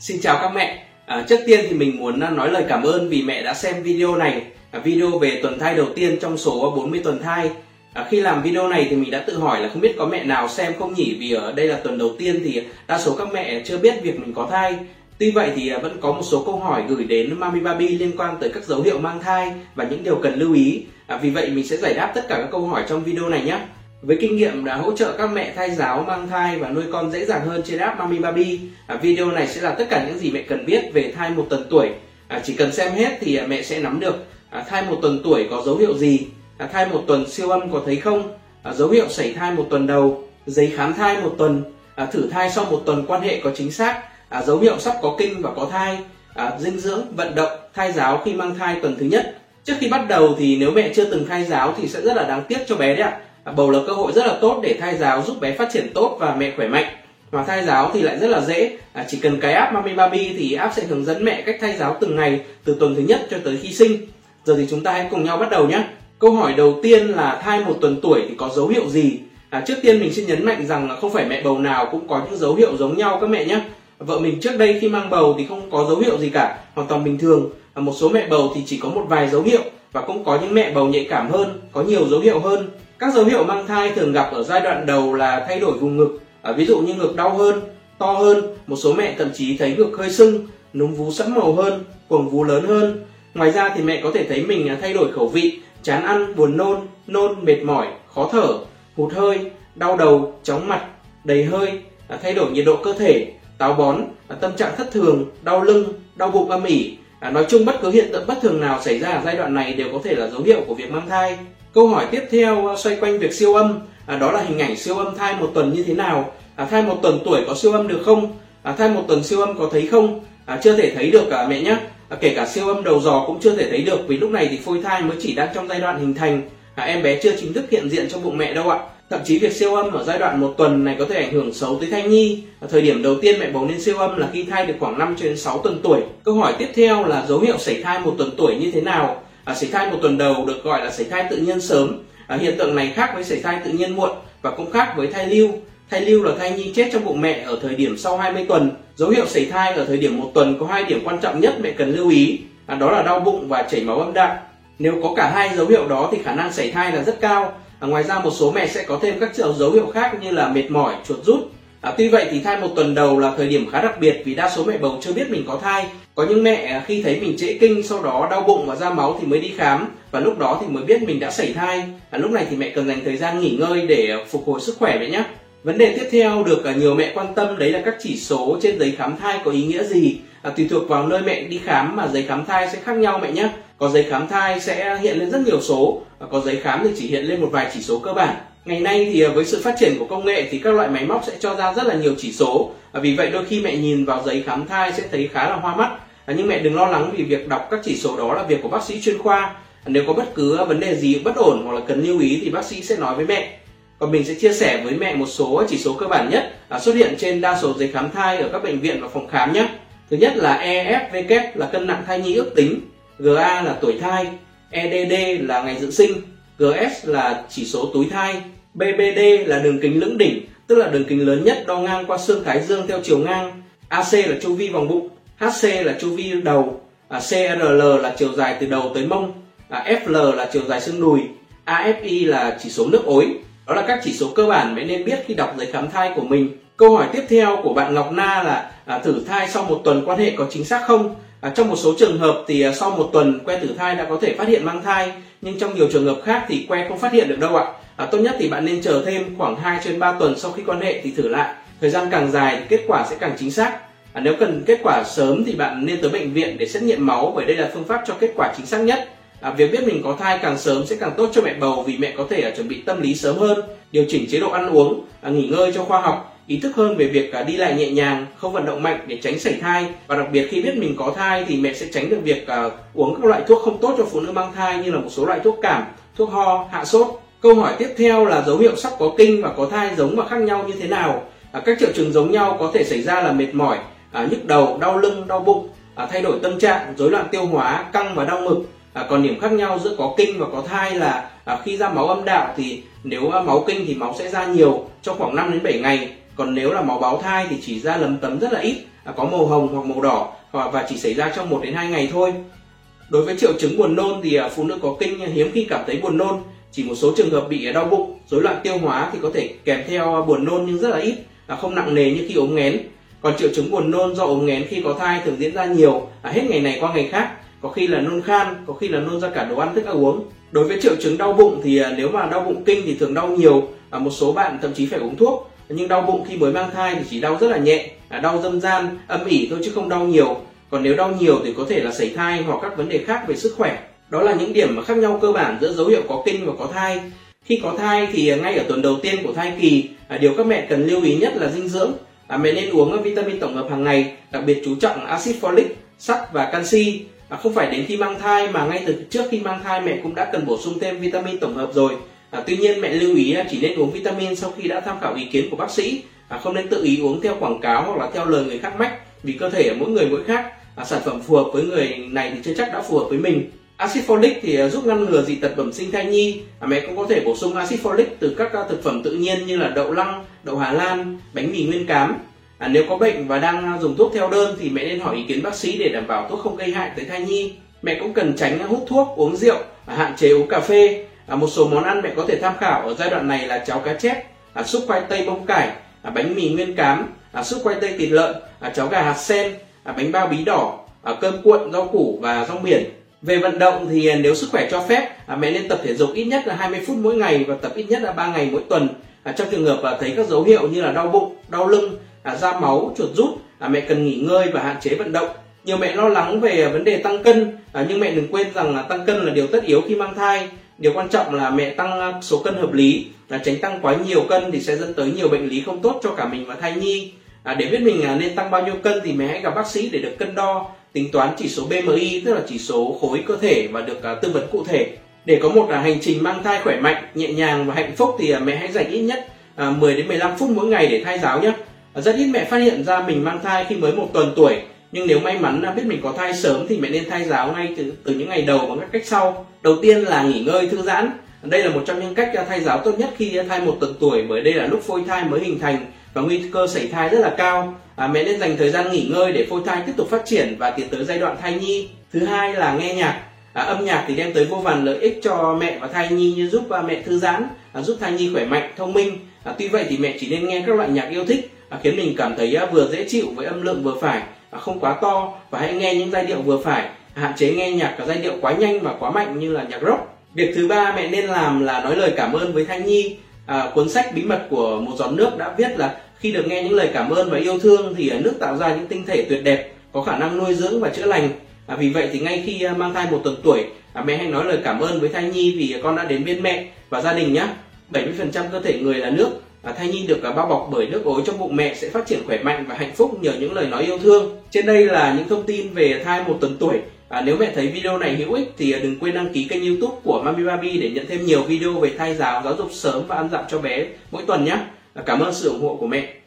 Xin chào các mẹ. À, trước tiên thì mình muốn à, nói lời cảm ơn vì mẹ đã xem video này, à, video về tuần thai đầu tiên trong số 40 tuần thai. À, khi làm video này thì mình đã tự hỏi là không biết có mẹ nào xem không nhỉ vì ở đây là tuần đầu tiên thì đa số các mẹ chưa biết việc mình có thai. Tuy vậy thì à, vẫn có một số câu hỏi gửi đến Mami Baby liên quan tới các dấu hiệu mang thai và những điều cần lưu ý. À, vì vậy mình sẽ giải đáp tất cả các câu hỏi trong video này nhé. Với kinh nghiệm đã hỗ trợ các mẹ thai giáo, mang thai và nuôi con dễ dàng hơn trên app Mami Baby, à, video này sẽ là tất cả những gì mẹ cần biết về thai một tuần tuổi. À, chỉ cần xem hết thì à, mẹ sẽ nắm được à, thai một tuần tuổi có dấu hiệu gì, à, thai một tuần siêu âm có thấy không, à, dấu hiệu sảy thai một tuần đầu, giấy khám thai một tuần, à, thử thai sau một tuần quan hệ có chính xác, à, dấu hiệu sắp có kinh và có thai, à, dinh dưỡng, vận động, thai giáo khi mang thai tuần thứ nhất. Trước khi bắt đầu thì nếu mẹ chưa từng thai giáo thì sẽ rất là đáng tiếc cho bé đấy ạ À, bầu là cơ hội rất là tốt để thai giáo giúp bé phát triển tốt và mẹ khỏe mạnh. Mà thai giáo thì lại rất là dễ. À, chỉ cần cái app Mami Baby thì app sẽ hướng dẫn mẹ cách thai giáo từng ngày từ tuần thứ nhất cho tới khi sinh. Giờ thì chúng ta hãy cùng nhau bắt đầu nhé. Câu hỏi đầu tiên là thai một tuần tuổi thì có dấu hiệu gì? À, trước tiên mình xin nhấn mạnh rằng là không phải mẹ bầu nào cũng có những dấu hiệu giống nhau các mẹ nhé. Vợ mình trước đây khi mang bầu thì không có dấu hiệu gì cả hoàn toàn bình thường. À, một số mẹ bầu thì chỉ có một vài dấu hiệu và cũng có những mẹ bầu nhạy cảm hơn có nhiều dấu hiệu hơn các dấu hiệu mang thai thường gặp ở giai đoạn đầu là thay đổi vùng ngực, à, ví dụ như ngực đau hơn, to hơn, một số mẹ thậm chí thấy ngực hơi sưng, núm vú sẫm màu hơn, quầng vú lớn hơn. Ngoài ra thì mẹ có thể thấy mình à, thay đổi khẩu vị, chán ăn, buồn nôn, nôn, mệt mỏi, khó thở, hụt hơi, đau đầu, chóng mặt, đầy hơi, à, thay đổi nhiệt độ cơ thể, táo bón, à, tâm trạng thất thường, đau lưng, đau bụng âm ỉ. À, nói chung bất cứ hiện tượng bất thường nào xảy ra ở giai đoạn này đều có thể là dấu hiệu của việc mang thai. Câu hỏi tiếp theo ờ, xoay quanh việc siêu âm, à, đó là hình ảnh siêu âm thai một tuần như thế nào? À, thai một tuần tuổi có siêu âm được không? À, thai một tuần siêu âm có thấy không? À, chưa thể thấy được cả mẹ nhé. À, kể cả siêu âm đầu giò cũng chưa thể thấy được vì lúc này thì phôi thai mới chỉ đang trong giai đoạn hình thành. À, em bé chưa chính thức hiện diện trong bụng mẹ đâu ạ. Thậm chí việc siêu âm ở giai đoạn một tuần này có thể ảnh hưởng xấu tới thai nhi. À, thời điểm đầu tiên mẹ bầu nên siêu âm là khi thai được khoảng 5 cho đến 6 tuần tuổi. Câu hỏi tiếp theo là dấu hiệu sảy thai một tuần tuổi như thế nào? À, sảy thai một tuần đầu được gọi là sảy thai tự nhiên sớm. À, hiện tượng này khác với sảy thai tự nhiên muộn và cũng khác với thai lưu. Thai lưu là thai nhi chết trong bụng mẹ ở thời điểm sau 20 tuần. Dấu hiệu sảy thai ở thời điểm một tuần có hai điểm quan trọng nhất mẹ cần lưu ý à, đó là đau bụng và chảy máu âm đạo nếu có cả hai dấu hiệu đó thì khả năng sảy thai là rất cao. À, ngoài ra một số mẹ sẽ có thêm các triệu dấu hiệu khác như là mệt mỏi chuột rút. À, tuy vậy thì thai một tuần đầu là thời điểm khá đặc biệt vì đa số mẹ bầu chưa biết mình có thai. Có những mẹ khi thấy mình trễ kinh sau đó đau bụng và ra máu thì mới đi khám và lúc đó thì mới biết mình đã sảy thai. À, lúc này thì mẹ cần dành thời gian nghỉ ngơi để phục hồi sức khỏe vậy nhé. Vấn đề tiếp theo được à, nhiều mẹ quan tâm đấy là các chỉ số trên giấy khám thai có ý nghĩa gì. À, tùy thuộc vào nơi mẹ đi khám mà giấy khám thai sẽ khác nhau mẹ nhé. Có giấy khám thai sẽ hiện lên rất nhiều số, và có giấy khám thì chỉ hiện lên một vài chỉ số cơ bản. Ngày nay thì à, với sự phát triển của công nghệ thì các loại máy móc sẽ cho ra rất là nhiều chỉ số. À, vì vậy đôi khi mẹ nhìn vào giấy khám thai sẽ thấy khá là hoa mắt. À, nhưng mẹ đừng lo lắng vì việc đọc các chỉ số đó là việc của bác sĩ chuyên khoa. Nếu có bất cứ vấn đề gì bất ổn hoặc là cần lưu ý thì bác sĩ sẽ nói với mẹ. Còn mình sẽ chia sẻ với mẹ một số chỉ số cơ bản nhất à, xuất hiện trên đa số giấy khám thai ở các bệnh viện và phòng khám nhé. Thứ nhất là EFW là cân nặng thai nhi ước tính, GA là tuổi thai, EDD là ngày dự sinh, GS là chỉ số túi thai, BBD là đường kính lưỡng đỉnh, tức là đường kính lớn nhất đo ngang qua xương thái dương theo chiều ngang. AC là chu vi vòng bụng, HC là chu vi đầu, à, CRL là chiều dài từ đầu tới mông, à, FL là chiều dài xương đùi, AFI là chỉ số nước ối. Đó là các chỉ số cơ bản bạn nên biết khi đọc giấy khám thai của mình. Câu hỏi tiếp theo của bạn Ngọc Na là à, thử thai sau một tuần quan hệ có chính xác không? À, trong một số trường hợp thì à, sau một tuần que thử thai đã có thể phát hiện mang thai, nhưng trong nhiều trường hợp khác thì que không phát hiện được đâu ạ à, tốt nhất thì bạn nên chờ thêm khoảng 2 trên 3 tuần sau khi quan hệ thì thử lại thời gian càng dài thì kết quả sẽ càng chính xác à, nếu cần kết quả sớm thì bạn nên tới bệnh viện để xét nghiệm máu bởi đây là phương pháp cho kết quả chính xác nhất. À, việc biết mình có thai càng sớm sẽ càng tốt cho mẹ bầu vì mẹ có thể à, chuẩn bị tâm lý sớm hơn điều chỉnh chế độ ăn uống à, nghỉ ngơi cho khoa học ý thức hơn về việc à, đi lại nhẹ nhàng không vận động mạnh để tránh sảy thai. Và đặc biệt khi biết mình có thai thì mẹ sẽ tránh được việc à, uống các loại thuốc không tốt cho phụ nữ mang thai như là một số loại thuốc cảm thuốc ho hạ sốt. Câu hỏi tiếp theo là dấu hiệu sắp có kinh và có thai giống và khác nhau như thế nào? À, các triệu chứng giống nhau có thể xảy ra là mệt mỏi, à, nhức đầu, đau lưng, đau bụng, à, thay đổi tâm trạng, rối loạn tiêu hóa, căng và đau ngực. À, còn điểm khác nhau giữa có kinh và có thai là à, khi ra máu âm đạo thì nếu à, máu kinh thì máu sẽ ra nhiều trong khoảng 5 đến 7 ngày, còn nếu là máu báo thai thì chỉ ra lấm tấm rất là ít à, có màu hồng hoặc màu đỏ và chỉ xảy ra trong 1 đến 2 ngày thôi. Đối với triệu chứng buồn nôn thì à, phụ nữ có kinh hiếm khi cảm thấy buồn nôn, chỉ một số trường hợp bị à, đau bụng, rối loạn tiêu hóa thì có thể kèm theo à, buồn nôn nhưng rất là ít, à, không nặng nề như khi ốm nghén. Còn triệu chứng buồn nôn do ốm nghén khi có thai thường diễn ra nhiều, à, hết ngày này qua ngày khác, có khi là nôn khan, có khi là nôn ra cả đồ ăn thức ăn uống. Đối với triệu chứng đau bụng thì à, nếu mà đau bụng kinh thì thường đau nhiều, à, một số bạn thậm chí phải uống thuốc. Nhưng đau bụng khi mới mang thai thì chỉ đau rất là nhẹ đau dâm gian âm ỉ thôi chứ không đau nhiều. Còn nếu đau nhiều thì có thể là sảy thai hoặc các vấn đề khác về sức khỏe. Đó là những điểm khác nhau cơ bản giữa dấu hiệu có kinh và có thai. Khi có thai thì ngay ở tuần đầu tiên của thai kỳ điều các mẹ cần lưu ý nhất là dinh dưỡng mẹ nên uống vitamin tổng hợp hàng ngày đặc biệt chú trọng axit folic sắt và canxi không phải đến khi mang thai mà ngay từ trước khi mang thai mẹ cũng đã cần bổ sung thêm vitamin tổng hợp rồi À, tuy nhiên mẹ lưu ý là chỉ nên uống vitamin sau khi đã tham khảo ý kiến của bác sĩ, à, không nên tự ý uống theo quảng cáo hoặc là theo lời người khác mách vì cơ thể mỗi người mỗi khác. À, sản phẩm phù hợp với người này thì chưa chắc đã phù hợp với mình. Acid folic thì à, giúp ngăn ngừa dị tật bẩm sinh thai nhi. À, mẹ cũng có thể bổ sung acid folic từ các à, thực phẩm tự nhiên như là đậu lăng, đậu Hà Lan, bánh mì nguyên cám. À, nếu có bệnh và đang à, dùng thuốc theo đơn thì mẹ nên hỏi ý kiến bác sĩ để đảm bảo thuốc không gây hại tới thai nhi. Mẹ cũng cần tránh hút thuốc, uống rượu, hạn chế uống cà phê à, một số món ăn mẹ có thể tham khảo ở giai đoạn này là cháo cá chép à, súp khoai tây bông cải à, bánh mì nguyên cám à, súp khoai tây thịt lợn à, cháo gà hạt sen à, bánh bao bí đỏ à, cơm cuộn rau củ và rong biển về vận động thì à, nếu sức khỏe cho phép à, mẹ nên tập thể dục ít nhất là 20 phút mỗi ngày và tập ít nhất là 3 ngày mỗi tuần. À, trong trường hợp à, thấy các dấu hiệu như là đau bụng đau lưng à, da máu chuột rút à, mẹ cần nghỉ ngơi và hạn chế vận động. Nhiều mẹ lo lắng về à, vấn đề tăng cân à, nhưng mẹ đừng quên rằng là tăng cân là điều tất yếu khi mang thai. Điều quan trọng là mẹ tăng à, số cân hợp lý là tránh tăng quá nhiều cân thì sẽ dẫn tới nhiều bệnh lý không tốt cho cả mình và thai nhi. À, để biết mình à, nên tăng bao nhiêu cân thì mẹ hãy gặp bác sĩ để được cân đo tính toán chỉ số BMI tức là chỉ số khối cơ thể và được uh, tư vấn cụ thể. Để có một uh, hành trình mang thai khỏe mạnh nhẹ nhàng và hạnh phúc thì uh, mẹ hãy dành ít nhất uh, 10 đến 15 phút mỗi ngày để thai giáo nhé. Uh, rất ít mẹ phát hiện ra mình mang thai khi mới một tuần tuổi. Nhưng nếu may mắn biết mình có thai sớm thì mẹ nên thai giáo ngay từ từ những ngày đầu bằng các cách sau. Đầu tiên là nghỉ ngơi thư giãn. Đây là một trong những cách thai giáo tốt nhất khi thai một tuần tuổi bởi đây là lúc phôi thai mới hình thành và nguy cơ sảy thai rất là cao. À, mẹ nên dành thời gian nghỉ ngơi để phôi thai tiếp tục phát triển và tiến tới giai đoạn thai nhi. Thứ hai là nghe nhạc. À, âm nhạc thì đem tới vô vàn lợi ích cho mẹ và thai nhi như giúp à, mẹ thư giãn à, giúp thai nhi khỏe mạnh thông minh. À, tuy vậy thì mẹ chỉ nên nghe các loại nhạc yêu thích à, khiến mình cảm thấy à, vừa dễ chịu với âm lượng vừa phải à, không quá to. Và hãy nghe những giai điệu vừa phải à, hạn chế nghe nhạc có giai điệu quá nhanh và quá mạnh như là nhạc rock. Việc thứ ba mẹ nên làm là nói lời cảm ơn với thai nhi à, cuốn sách bí mật của một giọt nước đã viết là khi được nghe những lời cảm ơn và yêu thương thì nước tạo ra những tinh thể tuyệt đẹp có khả năng nuôi dưỡng và chữa lành. À, vì vậy thì ngay khi à, mang thai một tuần tuổi à, mẹ hãy nói lời cảm ơn với thai nhi vì con đã đến bên mẹ và gia đình nhé 70% cơ thể người là nước à, thai nhi được à, bao bọc bởi nước ối trong bụng mẹ sẽ phát triển khỏe mạnh và hạnh phúc nhờ những lời nói yêu thương. Trên đây là những thông tin về thai một tuần tuổi. À, nếu mẹ thấy video này hữu ích thì à, đừng quên đăng ký kênh youtube của Mami Baby để nhận thêm nhiều video về thai giáo, giáo dục sớm và ăn dặm cho bé mỗi tuần nhé. Cảm ơn sự ủng hộ của mẹ.